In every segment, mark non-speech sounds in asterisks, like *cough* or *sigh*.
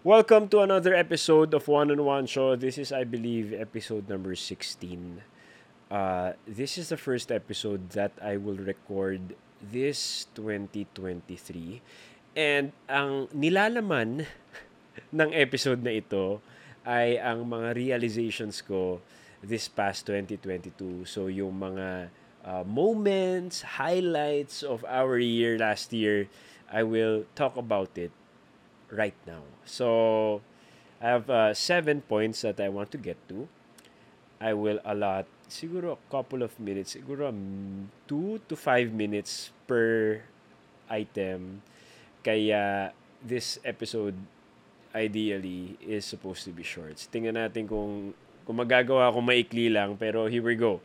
Welcome to another episode of One on One Show. This is, I believe, episode number 16. Uh, this is the first episode that I will record this 2023. And ang nilalaman *laughs* ng episode na ito ay ang mga realizations ko this past 2022. So yung mga uh, moments, highlights of our year last year, I will talk about it right now. So I have uh, seven points that I want to get to. I will allot siguro a couple of minutes, siguro um, two to five minutes per item. Kaya this episode ideally is supposed to be short. Tingnan natin kung kung magagawa ko maikli lang pero here we go.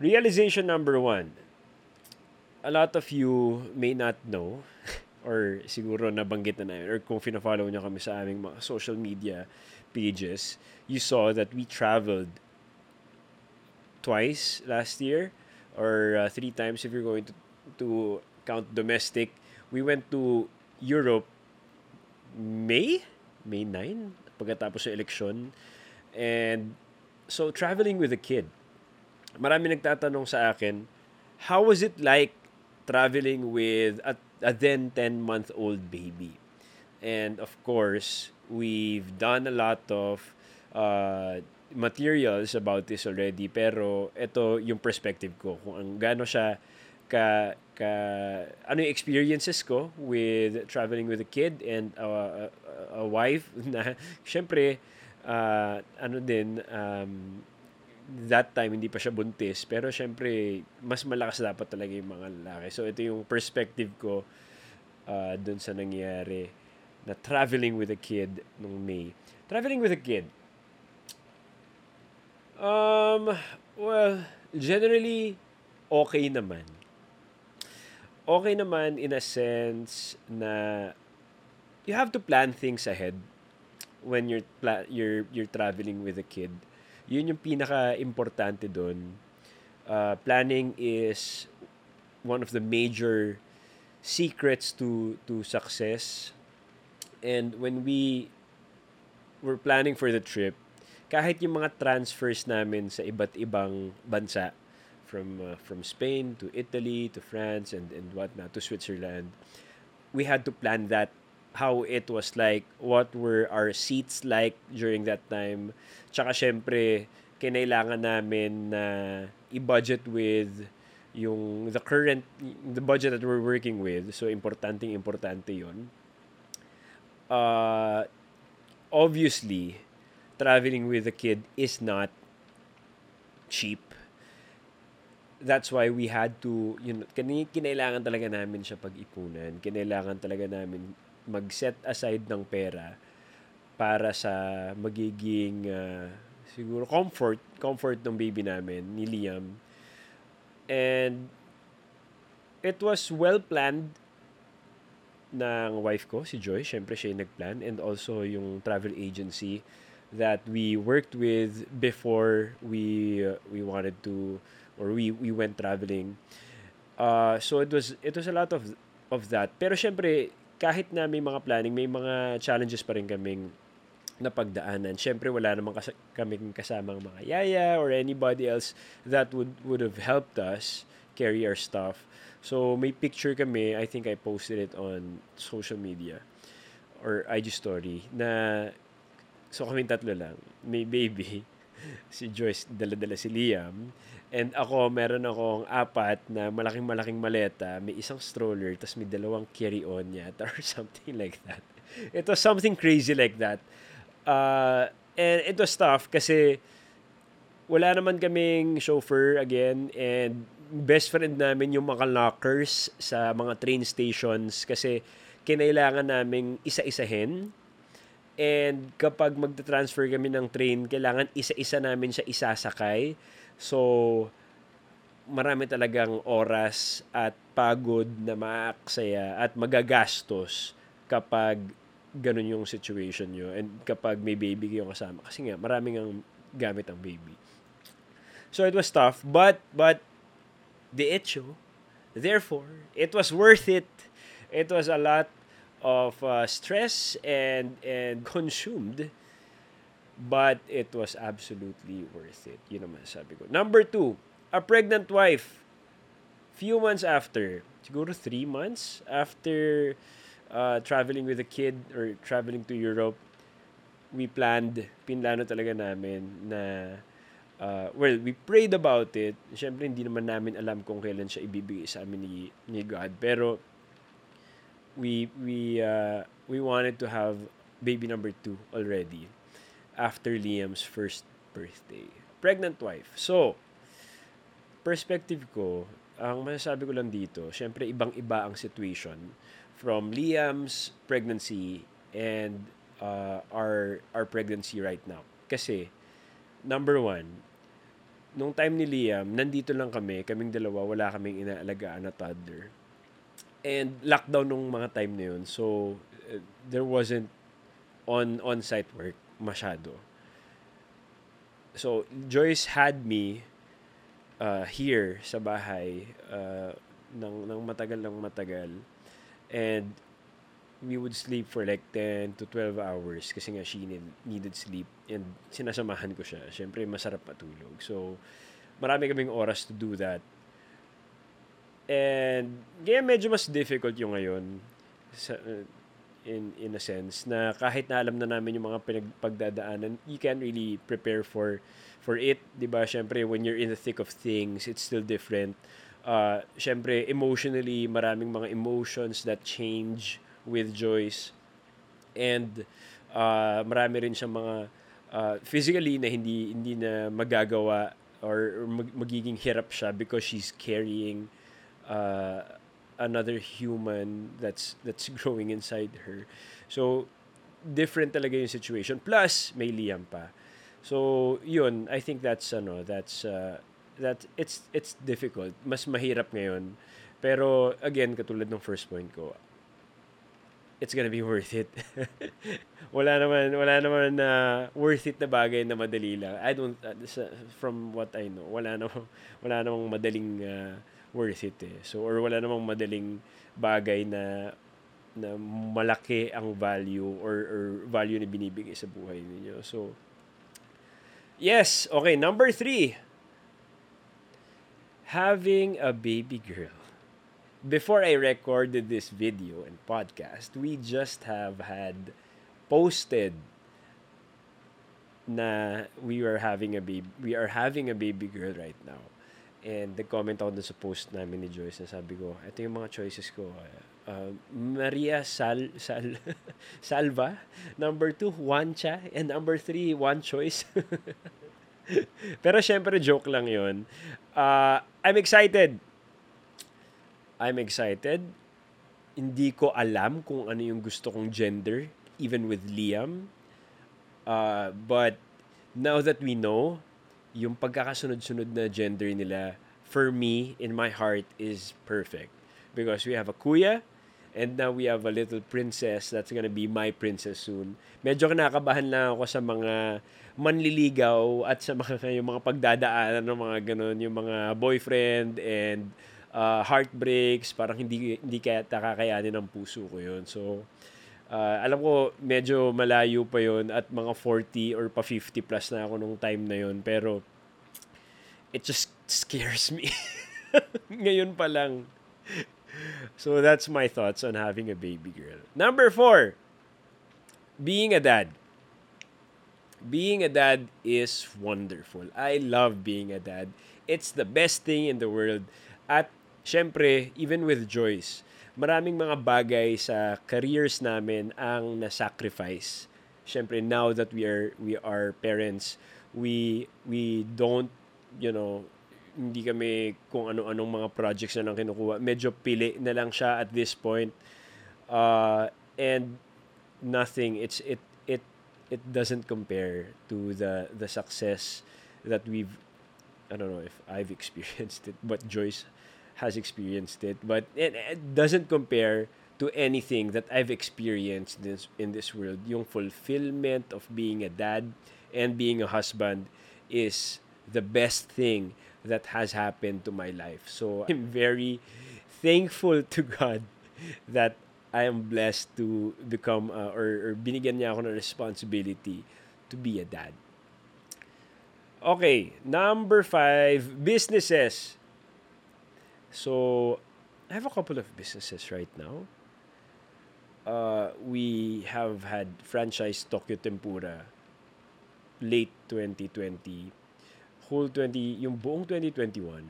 Realization number one. A lot of you may not know or siguro nabanggit na namin or kung fina-follow niyo kami sa aming mga social media pages, you saw that we traveled twice last year or uh, three times if you're going to to count domestic. We went to Europe May, May 9 pagkatapos sa election. And so traveling with a kid. Marami nagtatanong sa akin, how was it like traveling with a, a then 10 month old baby? And of course, we've done a lot of uh, materials about this already pero ito yung perspective ko kung ang gaano siya ka ka ano yung experiences ko with traveling with a kid and a, a, a wife *laughs* na syempre uh, ano din um, that time hindi pa siya buntis pero syempre mas malakas dapat talaga yung mga lalaki so ito yung perspective ko uh, dun sa nangyari na traveling with a kid nung May traveling with a kid Um, well, generally, okay naman. Okay naman in a sense na you have to plan things ahead when you're pla- you're you're traveling with a kid. Yun yung pinaka-importante doon. Uh, planning is one of the major secrets to to success. And when we were planning for the trip, kahit yung mga transfers namin sa iba't ibang bansa from uh, from Spain to Italy to France and and whatnot to Switzerland we had to plan that how it was like what were our seats like during that time tsaka syempre kinailangan namin na i-budget with yung the current the budget that we're working with so importante importante yon uh obviously traveling with a kid is not cheap. That's why we had to, you know, kinailangan talaga namin siya pag-ipunan. Kinailangan talaga namin mag-set aside ng pera para sa magiging uh, siguro comfort, comfort ng baby namin, ni Liam. And it was well planned ng wife ko, si Joy. Siyempre siya yung nag-plan. And also yung travel agency that we worked with before we uh, we wanted to or we we went traveling. Uh, so it was it was a lot of of that. Pero syempre kahit na may mga planning, may mga challenges pa rin kaming napagdaanan. Syempre wala namang kas- kaming kasamang mga yaya or anybody else that would would have helped us carry our stuff. So may picture kami, I think I posted it on social media or IG story na So kami tatlo lang. May baby, *laughs* si Joyce, dala-dala si Liam. And ako, meron akong apat na malaking-malaking maleta, may isang stroller, tapos may dalawang carry-on yata or *laughs* something like that. It was something crazy like that. Uh, and it was tough kasi wala naman kaming chauffeur again and best friend namin yung mga lockers sa mga train stations kasi kinailangan naming isa-isahin And kapag magta-transfer kami ng train, kailangan isa-isa namin siya isasakay. So, marami talagang oras at pagod na maaksaya at magagastos kapag ganun yung situation nyo and kapag may baby kayong kasama. Kasi nga, maraming ang gamit ang baby. So, it was tough. But, but, the hecho, therefore, it was worth it. It was a lot of uh, stress and and *laughs* consumed but it was absolutely worth it yun naman sabi ko number two a pregnant wife few months after siguro three months after uh, traveling with a kid or traveling to Europe we planned pinlano talaga namin na uh, well, we prayed about it. Siyempre, hindi naman namin alam kung kailan siya ibibigay sa amin ni, ni God. Pero, we, we, uh, we wanted to have baby number two already after Liam's first birthday. Pregnant wife. So, perspective ko, ang masasabi ko lang dito, syempre ibang-iba ang situation from Liam's pregnancy and uh, our our pregnancy right now. Kasi number one, nung time ni Liam, nandito lang kami, kaming dalawa, wala kaming inaalagaan na toddler. And lockdown nung mga time na yun. So, uh, there wasn't on on-site work masyado. So, Joyce had me uh, here sa bahay uh, ng, ng matagal ng matagal. And we would sleep for like 10 to 12 hours kasi nga she need, needed sleep and sinasamahan ko siya. Siyempre, masarap matulog. So, marami kaming oras to do that. And, kaya medyo mas difficult yung ngayon sa, in, in a sense na kahit na alam na namin yung mga pinagpagdadaanan, you can really prepare for for it, 'di ba? Syempre when you're in the thick of things, it's still different. Uh, syempre emotionally, maraming mga emotions that change with Joyce. And uh, marami rin siyang mga uh, physically na hindi hindi na magagawa or, or mag, magiging hirap siya because she's carrying uh, another human that's that's *laughs* growing inside her. So different talaga yung situation. Plus may Liam pa. So yun, I think that's ano, that's uh, that it's it's difficult. Mas mahirap ngayon. Pero again, katulad ng first point ko, it's gonna be worth it. *laughs* wala naman wala naman na uh, worth it na bagay na madali lang. I don't uh, from what I know, wala namang wala namang madaling uh, worth it eh. So or wala namang madaling bagay na na malaki ang value or, or value na binibigay sa buhay ninyo. So Yes, okay, number three. Having a baby girl before I recorded this video and podcast, we just have had posted na we are having a baby we are having a baby girl right now. And nag-comment ako dun sa post namin ni Joyce na sabi ko, ito yung mga choices ko. Uh, Maria Sal, Sal *laughs* Salva. Number two, Juancha. And number three, One Choice. *laughs* Pero syempre, joke lang yon. Uh, I'm excited I'm excited. Hindi ko alam kung ano yung gusto kong gender, even with Liam. Uh, but now that we know, yung pagkakasunod-sunod na gender nila, for me, in my heart, is perfect. Because we have a kuya, and now we have a little princess that's gonna be my princess soon. Medyo kinakabahan lang ako sa mga manliligaw at sa *laughs* mga yung mga pagdadaanan ng mga ganun, yung mga boyfriend and uh, heartbreaks, parang hindi hindi kaya nakakayanin ng puso ko 'yon. So uh, alam ko medyo malayo pa 'yon at mga 40 or pa 50 plus na ako nung time na 'yon, pero it just scares me. *laughs* Ngayon pa lang. So that's my thoughts on having a baby girl. Number four, being a dad. Being a dad is wonderful. I love being a dad. It's the best thing in the world. At syempre, even with Joyce, maraming mga bagay sa careers namin ang na-sacrifice. Syempre, now that we are we are parents, we we don't, you know, hindi kami kung ano-anong mga projects na lang kinukuha. Medyo pili na lang siya at this point. Uh, and nothing, it's it it it doesn't compare to the the success that we've I don't know if I've *laughs* experienced it, but Joyce has experienced it, but it, it doesn't compare to anything that I've experienced this, in this world. Yung fulfillment of being a dad and being a husband is the best thing that has happened to my life. So *laughs* I'm very thankful to God that I am blessed to become uh, or, or binigyan niya ako ng responsibility to be a dad. Okay, number five, businesses. So, I have a couple of businesses right now. Uh, we have had franchise Tokyo Tempura late 2020 whole 20 yung buong 2021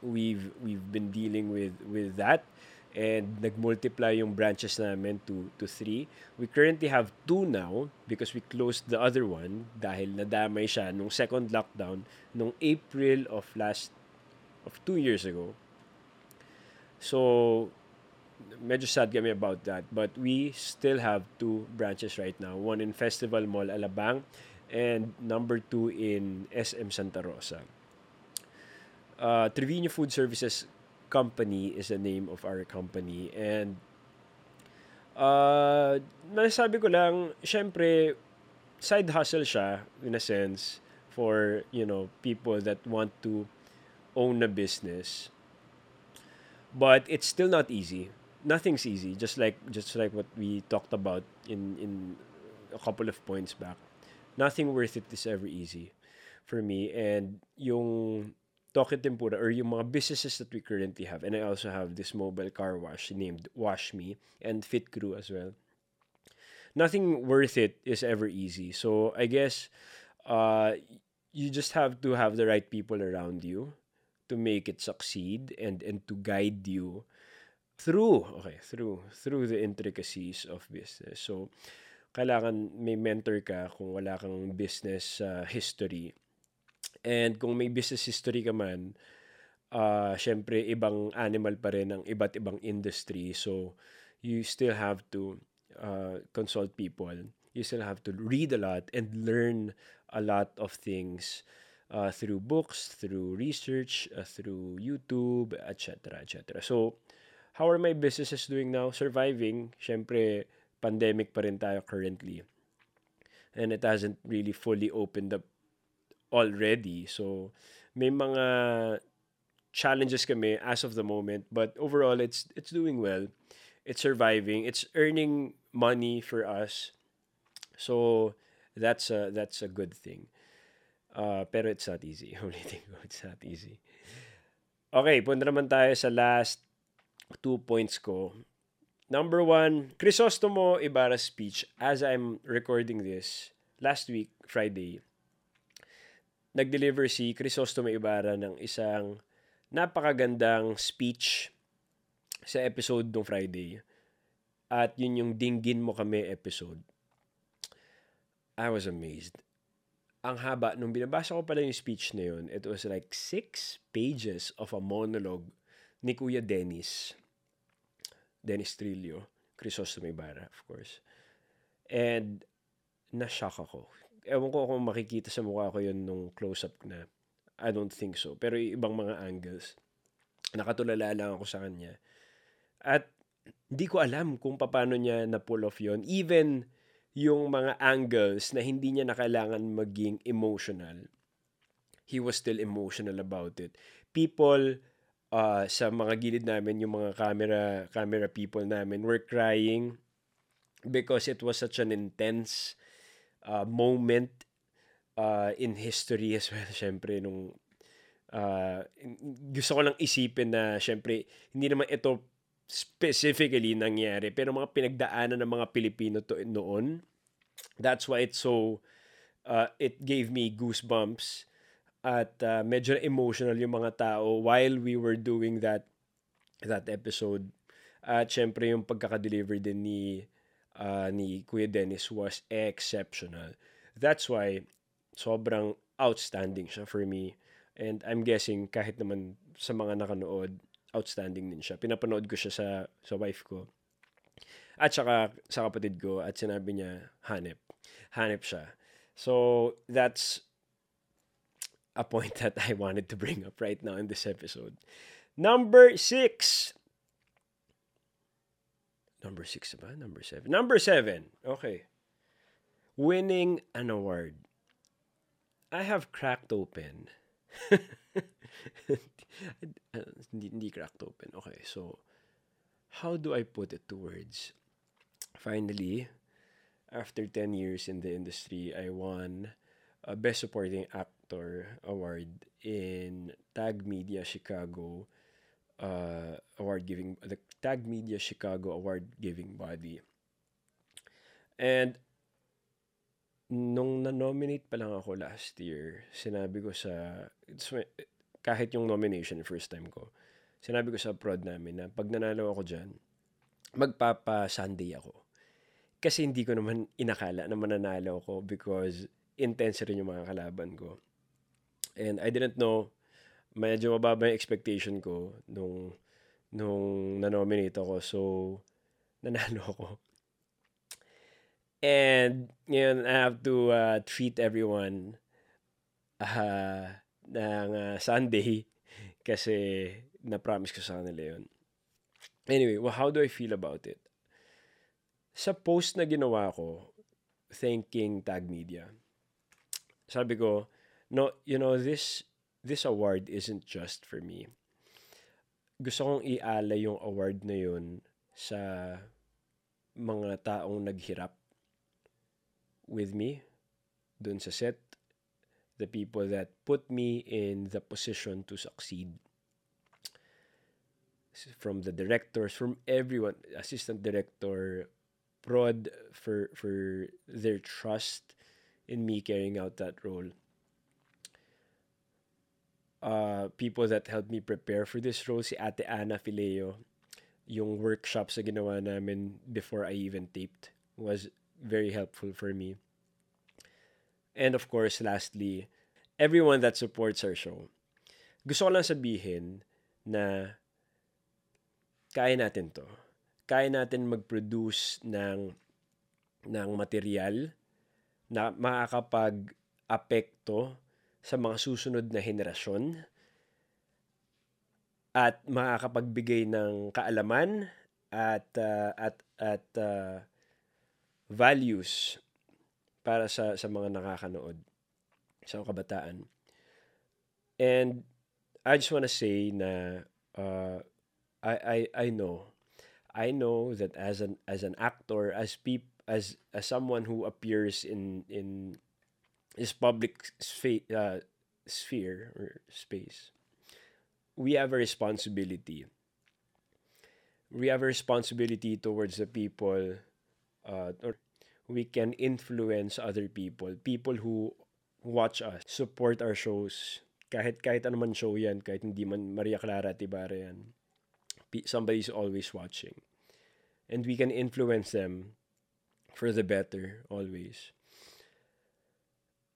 we've we've been dealing with with that and nagmultiply yung branches namin to to three. We currently have two now because we closed the other one dahil nadamay siya nung second lockdown nung April of last of two years ago. So medyo sad kami about that. But we still have two branches right now. One in Festival Mall, Alabang, and number two in SM Santa Rosa. Uh, Trevino Food Services Company is the name of our company. And uh, nasabi ko lang, syempre, side hustle siya, in a sense, for, you know, people that want to own a business. But it's still not easy nothing's easy. Just like just like what we talked about in in a couple of points back. Nothing worth it is ever easy for me. And yung Tokyo Tempura or yung mga businesses that we currently have, and I also have this mobile car wash named Wash Me and Fit Crew as well. Nothing worth it is ever easy. So I guess uh, you just have to have the right people around you to make it succeed and and to guide you through okay through through the intricacies of business. So kailangan may mentor ka kung wala kang business uh, history. And kung may business history ka man uh, syempre ibang animal pa rin ang iba't ibang industry. So you still have to uh, consult people. You still have to read a lot and learn a lot of things uh, through books through research uh, through YouTube etc etc so how are my businesses doing now? Surviving. Siyempre, pandemic pa rin tayo currently. And it hasn't really fully opened up already. So, may mga challenges kami as of the moment. But overall, it's it's doing well. It's surviving. It's earning money for us. So, that's a, that's a good thing. Uh, pero it's not easy. *laughs* Only thing, it's not easy. Okay, punta naman tayo sa last two points ko. Number one, Crisostomo Ibarra's speech as I'm recording this last week, Friday. Nag-deliver si Crisostomo Ibarra ng isang napakagandang speech sa episode ng Friday. At yun yung Dinggin Mo Kami episode. I was amazed. Ang haba, nung binabasa ko pala yung speech na yun, it was like six pages of a monologue ni Kuya Dennis. Dennis Trillo, Crisostomo Ibarra, of course. And, na-shock ako. Ewan ko kung makikita sa mukha ko yun nung close-up na I don't think so. Pero ibang mga angles, nakatulala lang ako sa kanya. At hindi ko alam kung paano niya na-pull off yon Even yung mga angles na hindi niya na kailangan maging emotional, he was still emotional about it. People uh, sa mga gilid namin, yung mga camera, camera people namin were crying because it was such an intense uh, moment uh, in history as well. *laughs* Siyempre, nung uh, gusto ko lang isipin na siyempre, hindi naman ito specifically nangyari, pero mga pinagdaanan ng mga Pilipino to noon. That's why it's so, uh, it gave me goosebumps at uh, medyo emotional yung mga tao while we were doing that that episode. At syempre yung pagkaka-deliver din ni uh, ni Kuya Dennis was exceptional. That's why sobrang outstanding siya for me. And I'm guessing kahit naman sa mga nakanood, outstanding din siya. Pinapanood ko siya sa sa wife ko. At saka sa kapatid ko at sinabi niya, hanep. Hanep siya. So, that's a point *laughs* that I wanted to bring up right now in this episode. Number six. Number six ba? Number seven. Number seven. Okay. Winning an award. I have cracked open. *laughs* hindi, hindi cracked open. Okay, so how do I put it to words? Finally, after 10 years in the industry, I won a Best Supporting Actor award in Tag Media Chicago uh, award giving the Tag Media Chicago award giving body. And nung na-nominate pa lang ako last year, sinabi ko sa kahit yung nomination first time ko, sinabi ko sa prod namin na pag nanalo ako diyan, magpapa-Sunday ako. Kasi hindi ko naman inakala na mananalo ako because intense rin yung mga kalaban ko. And I didn't know, medyo mababa yung expectation ko nung, nung na-nominate ako. So, nanalo ako. And, ngayon, I have to uh, treat everyone uh, ng uh, Sunday *laughs* kasi na-promise ko sa kanila yun. Anyway, well, how do I feel about it? sa post na ginawa ko, thanking Tag Media, sabi ko, no, you know, this, this award isn't just for me. Gusto kong iala yung award na yun sa mga taong naghirap with me dun sa set, the people that put me in the position to succeed. From the directors, from everyone, assistant director, prod for for their trust in me carrying out that role. Uh, people that helped me prepare for this role, si Ate Ana Fileo, yung workshops sa ginawa namin before I even taped was very helpful for me. And of course, lastly, everyone that supports our show. Gusto ko lang sabihin na kaya natin to kaya natin mag-produce ng, ng material na makakapag-apekto sa mga susunod na henerasyon at makakapagbigay ng kaalaman at uh, at at uh, values para sa sa mga nakakanood sa kabataan. And I just want to say na uh, I I I know I know that as an as an actor, as peop, as as someone who appears in in his public sphe- uh, sphere or space, we have a responsibility. We have a responsibility towards the people, uh, or we can influence other people, people who watch us, support our shows, kahit kahit ano man show yan, kahit hindi man Maria Clara Tibara yan somebody's always watching. And we can influence them for the better always.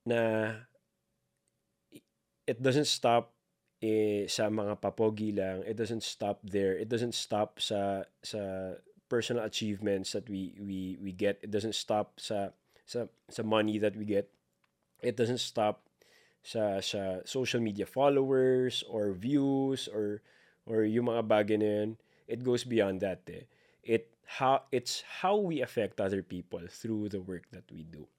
Na it doesn't stop eh, sa mga papogi lang. It doesn't stop there. It doesn't stop sa sa personal achievements that we we we get. It doesn't stop sa sa sa money that we get. It doesn't stop sa sa social media followers or views or or yung mga bagay na yun, it goes beyond that eh. It how it's how we affect other people through the work that we do.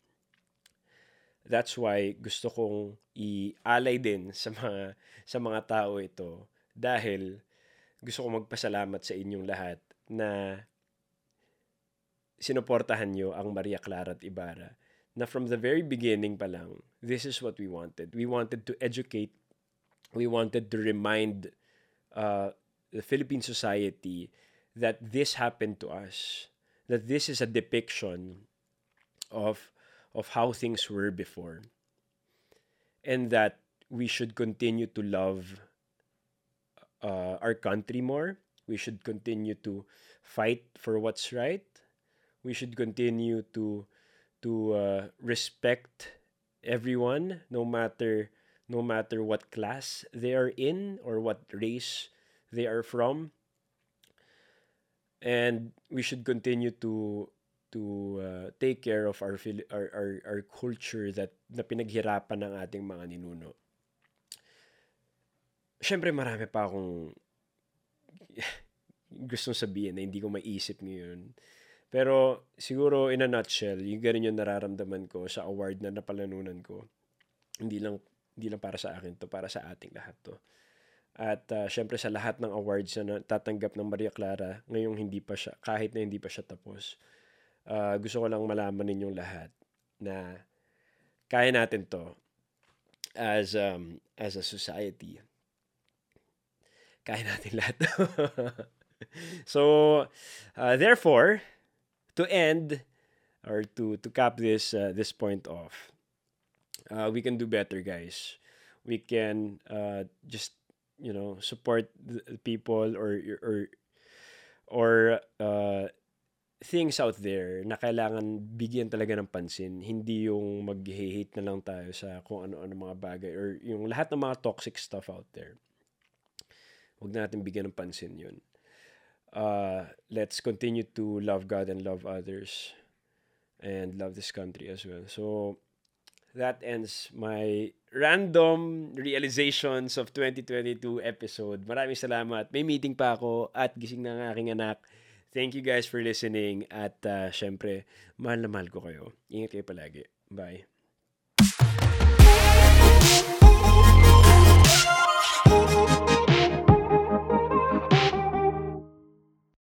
That's why gusto kong i-alay din *laughs* sa mga sa mga tao ito dahil gusto kong magpasalamat sa inyong lahat na sinuportahan nyo ang Maria Clara at Ibarra na from the very beginning pa lang, this is what we wanted. We wanted to educate, we wanted to remind uh, the Philippine society that this happened to us, that this is a depiction of of how things were before, and that we should continue to love uh, our country more. We should continue to fight for what's right. We should continue to to uh, respect everyone, no matter no matter what class they are in or what race they are from. And we should continue to to uh, take care of our, our our our culture that na pinaghirapan ng ating mga ninuno. Siyempre marami pa akong *laughs* gustong sabihin na hindi ko maiisip ngayon. Pero siguro in a nutshell, yung ganun yung nararamdaman ko sa award na napalanunan ko. Hindi lang hindi lang para sa akin to, para sa ating lahat to. At uh, syempre sa lahat ng awards na tatanggap ng Maria Clara, ngayong hindi pa siya, kahit na hindi pa siya tapos, uh, gusto ko lang malaman ninyong lahat na kaya natin to as um, as a society. Kaya natin lahat. *laughs* so, uh, therefore, to end or to to cap this uh, this point off, uh, we can do better, guys. We can uh, just you know support people or or or uh, things out there na kailangan bigyan talaga ng pansin. Hindi yung mag-hate na lang tayo sa kung ano-ano mga bagay or yung lahat ng mga toxic stuff out there. Huwag natin bigyan ng pansin yun. Uh, let's continue to love God and love others and love this country as well. So, that ends my random realizations of 2022 episode. Maraming salamat. May meeting pa ako at gising na ng aking anak. Thank you guys for listening at uh, syempre, mahal na mahal ko kayo. Ingat kayo palagi. Bye.